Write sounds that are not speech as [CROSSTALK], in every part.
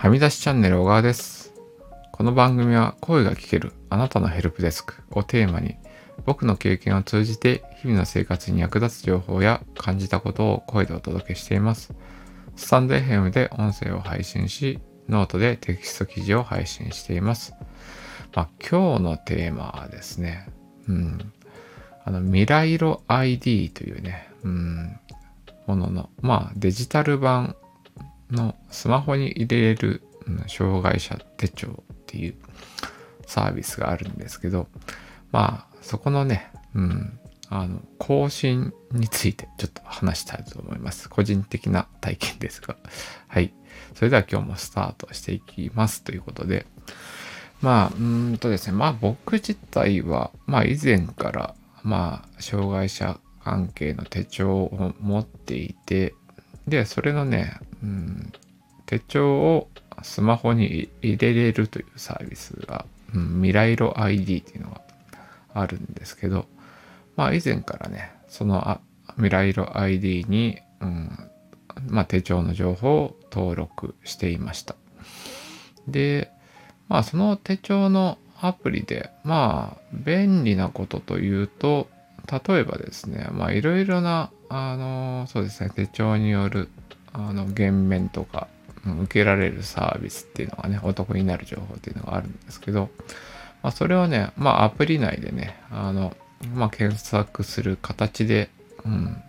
はみ出しチャンネル小川です。この番組は声が聞けるあなたのヘルプデスクをテーマに僕の経験を通じて日々の生活に役立つ情報や感じたことを声でお届けしています。スタンド FM で音声を配信し、ノートでテキスト記事を配信しています。まあ、今日のテーマはですね、うん、あの未来色 ID というね、うん、ものの、まあデジタル版のスマホに入れる、障害者手帳っていうサービスがあるんですけど、まあそこのね、うん、あの更新についてちょっと話したいと思います。個人的な体験ですが。[LAUGHS] はい。それでは今日もスタートしていきますということで、まあ、うーんとですね、まあ僕自体は、まあ以前から、まあ障害者関係の手帳を持っていて、で、それのね、手帳をスマホに入れれるというサービスが、うん、未来色 ID っていうのがあるんですけど、まあ以前からね、そのあ未来色 ID に、うん、まあ手帳の情報を登録していました。で、まあその手帳のアプリで、まあ便利なことというと、例えばですね、まあいろいろな、あの、そうですね、手帳による、あの、減免とか、受けられるサービスっていうのがね、お得になる情報っていうのがあるんですけど、まあそれをね、まあアプリ内でね、あの、まあ検索する形で、うん、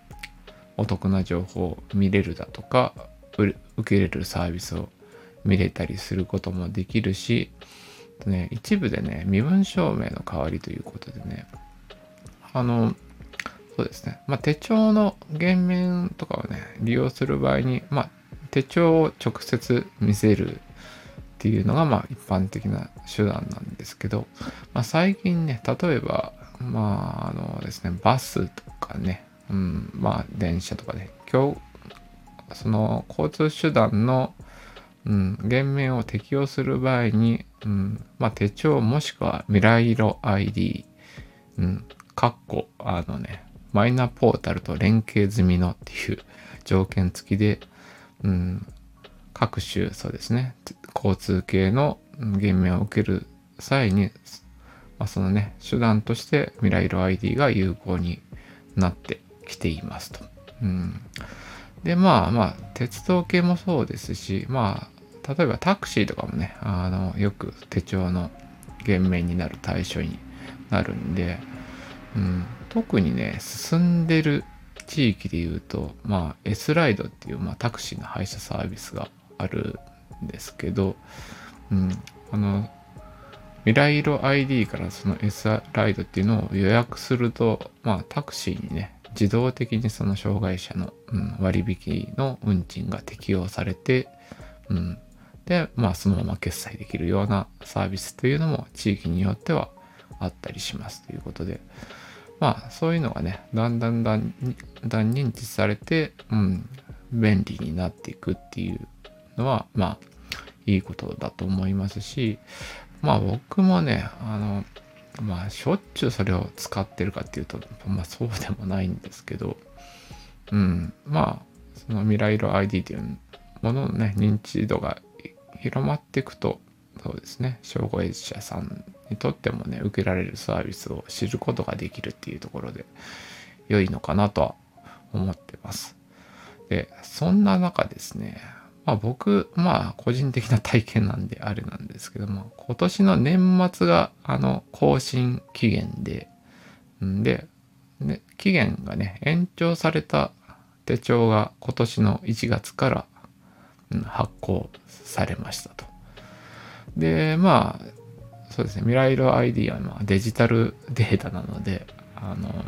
お得な情報を見れるだとか、受けれるサービスを見れたりすることもできるし、ね、一部でね、身分証明の代わりということでね、あの、そうですね、まあ、手帳の減免とかをね、利用する場合に、まあ、手帳を直接見せるっていうのが、まあ、一般的な手段なんですけど、まあ、最近ね、例えば、まあ、あのですね、バスとかね、うん、まあ、電車とかで、今日、その交通手段の、うん、減免を適用する場合に、うん、まあ、手帳もしくは未来色 ID、うん、かっこ、あのね、マイナポータルと連携済みのっていう条件付きで、うん、各種、そうですね、交通系の減免を受ける際に、まあ、そのね、手段として未来色 ID が有効になってきていますと。うん、で、まあまあ、鉄道系もそうですし、まあ、例えばタクシーとかもね、あの、よく手帳の減免になる対象になるんで、うん、特にね、進んでる地域で言うと、まあ、S ライドっていう、まあ、タクシーの配車サービスがあるんですけど、うん、あの、未来色 ID からその S ライドっていうのを予約すると、まあ、タクシーにね、自動的にその障害者の、うん、割引の運賃が適用されて、うん、で、まあ、そのまま決済できるようなサービスというのも地域によってはあったりしますということで、まあ、そういうのがね、だんだんだんだん認知されて、うん、便利になっていくっていうのは、まあ、いいことだと思いますし、まあ僕もね、あの、まあしょっちゅうそれを使ってるかっていうと、まあそうでもないんですけど、うん、まあ、その未来色 ID というもののね、認知度が広まっていくと、そうですね、障害者さんにとってもね、受けられるサービスを知ることができるっていうところで、良いのかなとは思ってます。で、そんな中ですね、まあ僕、まあ個人的な体験なんであれなんですけども、今年の年末があの更新期限で、んで、期限がね、延長された手帳が今年の1月から、発行されましたと。で、まあ、そうですね、未来色 ID はまあデジタルデータなので、あの、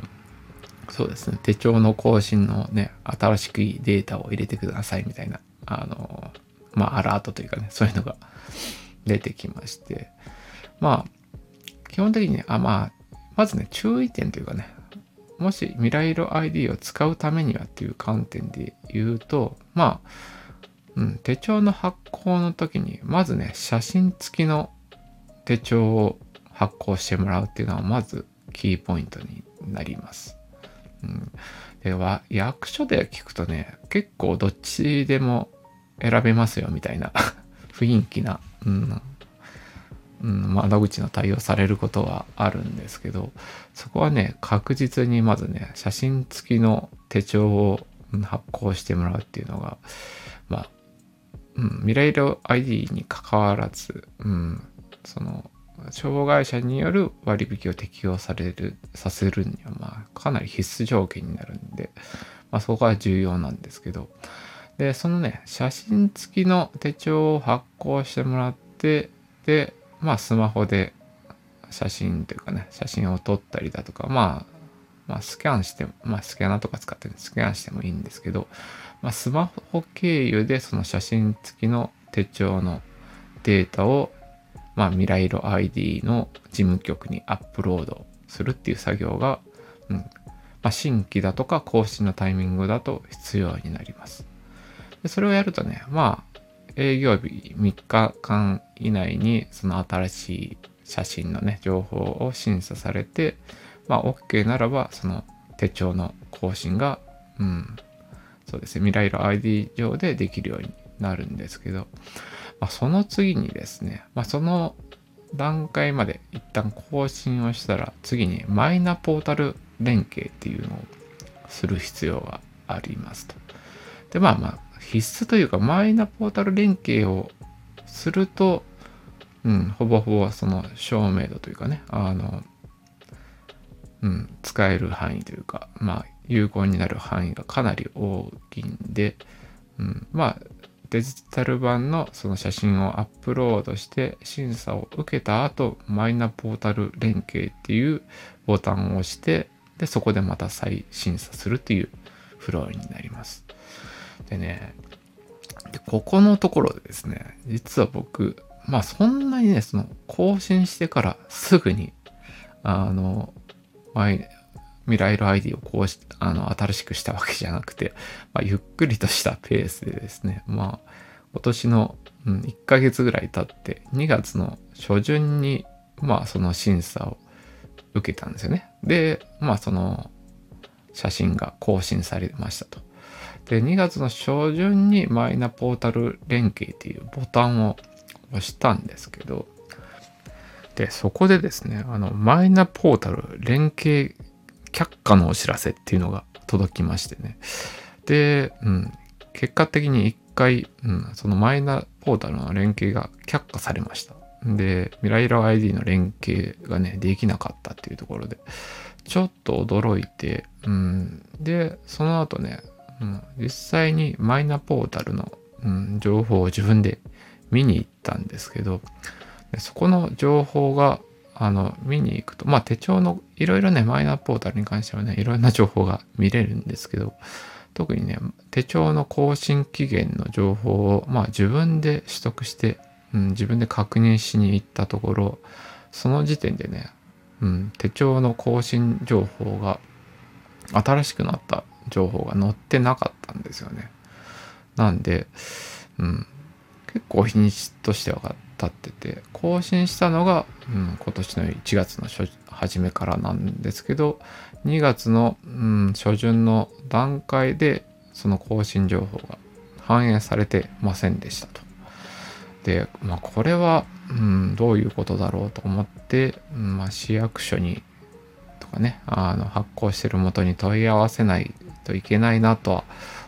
そうですね、手帳の更新のね、新しくいいデータを入れてくださいみたいな、あの、まあ、アラートというかね、そういうのが [LAUGHS] 出てきまして、まあ、基本的に、あ、まあ、まずね、注意点というかね、もし未来色 ID を使うためにはっていう観点で言うと、まあ、うん、手帳の発行の時に、まずね、写真付きの手帳を発行してもらうっていうのは、まずキーポイントになります。うん、では、役所で聞くとね、結構どっちでも選べますよみたいな [LAUGHS] 雰囲気な、うんうん、窓口の対応されることはあるんですけどそこはね確実にまずね写真付きの手帳を発行してもらうっていうのがまあ、うん、未来色 ID に関わらず、うん、その障害者による割引を適用されるさせるにはまあかなり必須条件になるんで、まあ、そこは重要なんですけど。でそのね写真付きの手帳を発行してもらってでまあスマホで写真というかね写真を撮ったりだとかまあまあスキャンしてまあスキャナーとか使ってスキャンしてもいいんですけど、まあ、スマホ経由でその写真付きの手帳のデータをまあ、未来色 ID の事務局にアップロードするっていう作業が、うんまあ、新規だとか更新のタイミングだと必要になります。でそれをやるとね、まあ、営業日3日間以内にその新しい写真のね、情報を審査されて、まあ、OK ならば、その手帳の更新が、うん、そうですね、未来色 ID 上でできるようになるんですけど、まあ、その次にですね、まあ、その段階まで一旦更新をしたら次にマイナポータル連携っていうのをする必要がありますと。でまあまあ必須というかマイナポータル連携をすると、うん、ほぼほぼその証明度というかねあの、うん、使える範囲というかまあ有効になる範囲がかなり大きいんで、うん、まあデジタル版のその写真をアップロードして審査を受けた後、マイナポータル連携っていうボタンを押して、で、そこでまた再審査するっていうフローになります。でね、でここのところでですね、実は僕、まあそんなにね、その更新してからすぐに、あの、マイ未来色 ID をこうし、あの、新しくしたわけじゃなくて、まあ、ゆっくりとしたペースでですね、まあ、今年の、うん、1ヶ月ぐらい経って、2月の初旬に、まあ、その審査を受けたんですよね。で、まあ、その、写真が更新されましたと。で、2月の初旬にマイナポータル連携っていうボタンを押したんですけど、で、そこでですね、あの、マイナポータル連携却下のお知らせっていうのが届きましてね。で、うん、結果的に一回、うん、そのマイナポータルの連携が却下されました。で、未来色 ID の連携がね、できなかったっていうところで、ちょっと驚いて、うん、で、その後ね、うん、実際にマイナポータルの、うん、情報を自分で見に行ったんですけど、そこの情報があの、見に行くと、まあ手帳のいろいろね、マイナポータルに関してはね、いろんな情報が見れるんですけど、特にね、手帳の更新期限の情報を、まあ自分で取得して、うん、自分で確認しに行ったところ、その時点でね、うん、手帳の更新情報が、新しくなった情報が載ってなかったんですよね。なんで、うん、結構日にちとしては経ってて更新したのが、うん、今年の1月の初めからなんですけど2月の、うん、初旬の段階でその更新情報が反映されてませんでしたと。で、まあ、これは、うん、どういうことだろうと思って、うんまあ、市役所にとかねあの発行してる元に問い合わせないといけないなとは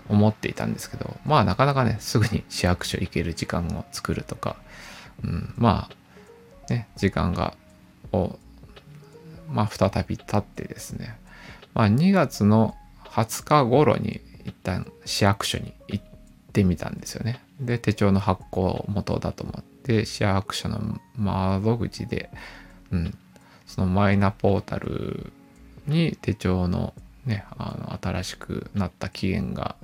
思っていたんですけどまあなかなかねすぐに市役所行ける時間を作るとかうん、まあ、ね、時間が、を、まあ、再び経ってですね、まあ、2月の20日頃に一旦市役所に行ってみたんですよね。で、手帳の発行元だと思って、市役所の窓口で、うん、そのマイナポータルに手帳のね、あの新しくなった期限が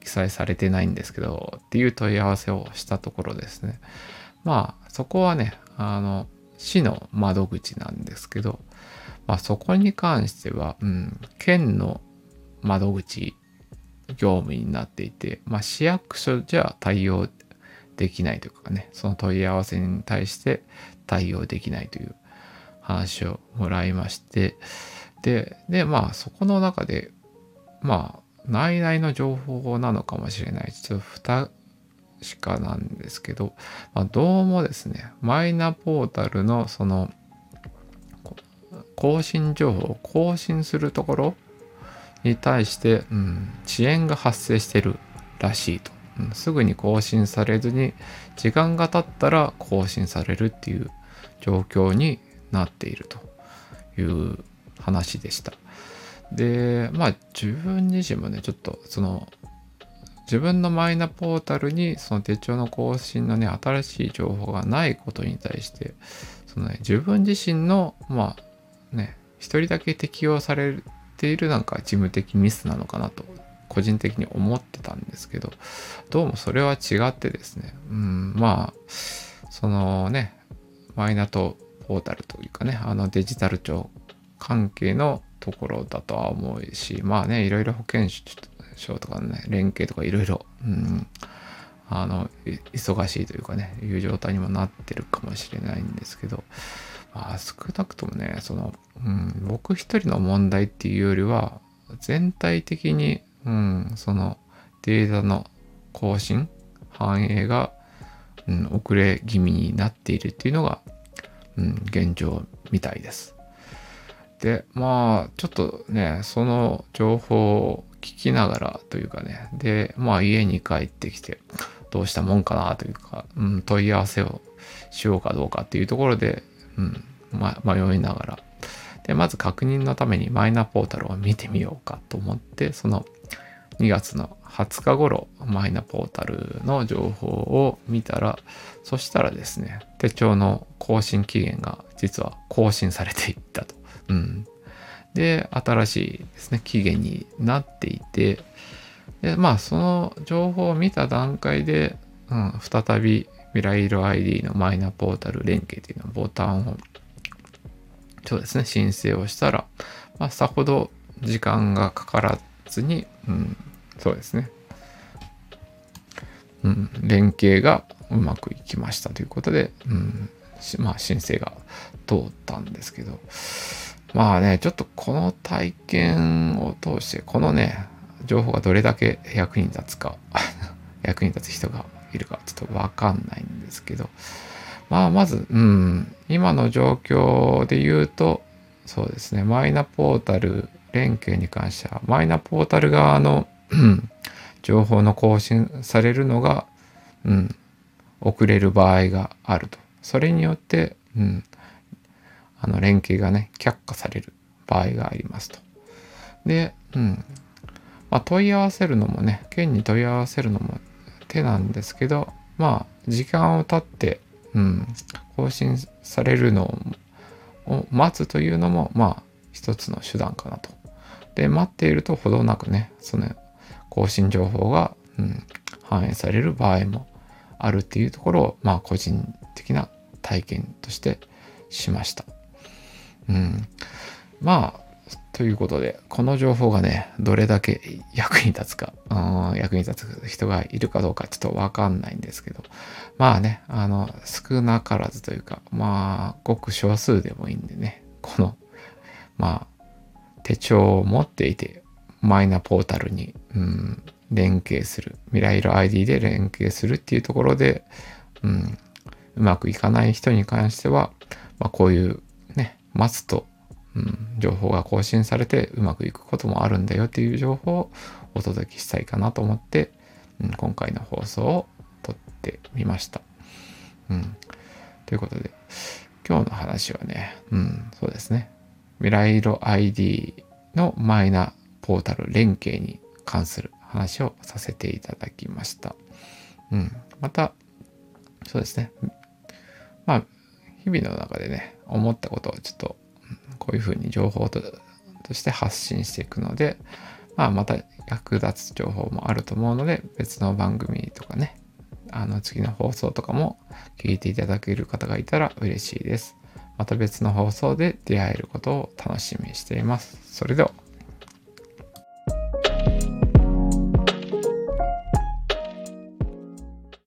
記載されてないんですけどっていう問い合わせをしたところですね。まあそこはねあの市の窓口なんですけど、まあ、そこに関しては、うん、県の窓口業務になっていて、まあ、市役所じゃ対応できないというかねその問い合わせに対して対応できないという話をもらいましてででまあそこの中でまあ内々の情報なのかもしれないちょっとしかなんですけど、まあ、どうもですね、マイナポータルのその、更新情報を更新するところに対して、うん、遅延が発生してるらしいと、うん、すぐに更新されずに時間が経ったら更新されるっていう状況になっているという話でした。でまあ自分自身もねちょっとその自分のマイナポータルにその手帳の更新のね新しい情報がないことに対してそのね自分自身のまあね一人だけ適用されているなんか事務的ミスなのかなと個人的に思ってたんですけどどうもそれは違ってですね。うんまあそのねマイナとポータルというかねあのデジタル庁関係のところだとは思うしまあねいろいろ保険証とかね連携とかいろいろあの忙しいというかねいう状態にもなってるかもしれないんですけど、まあ、少なくともねその、うん、僕一人の問題っていうよりは全体的に、うん、そのデータの更新反映が、うん、遅れ気味になっているっていうのが、うん、現状みたいです。で、まあ、ちょっとね、その情報を聞きながらというかね、で、まあ家に帰ってきて、どうしたもんかなというか、うん、問い合わせをしようかどうかっていうところで、うん、ま、迷いながら、で、まず確認のためにマイナポータルを見てみようかと思って、その2月の20日頃、マイナポータルの情報を見たら、そしたらですね、手帳の更新期限が実は更新されていったと。うん。で、新しいですね、期限になっていて、で、まあ、その情報を見た段階で、うん、再び未来色 ID のマイナポータル連携というのボタンを、そうですね、申請をしたら、まあ、さほど時間がかからずに、うん、そうですね、うん、連携がうまくいきましたということで、うん、まあ、申請が通ったんですけど、まあね、ちょっとこの体験を通して、このね、情報がどれだけ役に立つか [LAUGHS] 役に立つ人がいるかちょっとわかんないんですけど、まあまず、うん、今の状況で言うと、そうですね、マイナポータル連携に関しては、マイナポータル側の情報の更新されるのが、うん、遅れる場合があると。それによって、うん、あの連携がね、却下される場合がありますと。で、うん。まあ、問い合わせるのもね、県に問い合わせるのも手なんですけど、まあ、時間を経って、うん、更新されるのを待つというのも、まあ、一つの手段かなと。で、待っているとほどなくね、その更新情報が、うん、反映される場合もあるっていうところを、まあ、個人的な体験としてしました。うん。まあ、ということで、この情報がね、どれだけ役に立つか、うん、役に立つ人がいるかどうかちょっとわかんないんですけど、まあね、あの、少なからずというか、まあ、ごく少数でもいいんでね、この、まあ、手帳を持っていて、マイナポータルに、うん、連携する、未来色 ID で連携するっていうところで、うん、うまくいかない人に関しては、まあ、こういう待つと、うん、情報が更新されてうまくいくこともあるんだよっていう情報をお届けしたいかなと思って、うん、今回の放送を撮ってみました。うん、ということで、今日の話はね、うん、そうですね。未来色 ID のマイナポータル連携に関する話をさせていただきました。うん、また、そうですね。まあ、日々の中でね、思ったことをちょっとこういうふうに情報として発信していくので、まあ、また役立つ情報もあると思うので別の番組とかねあの次の放送とかも聞いていただける方がいたら嬉しいです。また別の放送で出会えることを楽しみにしています。それでは。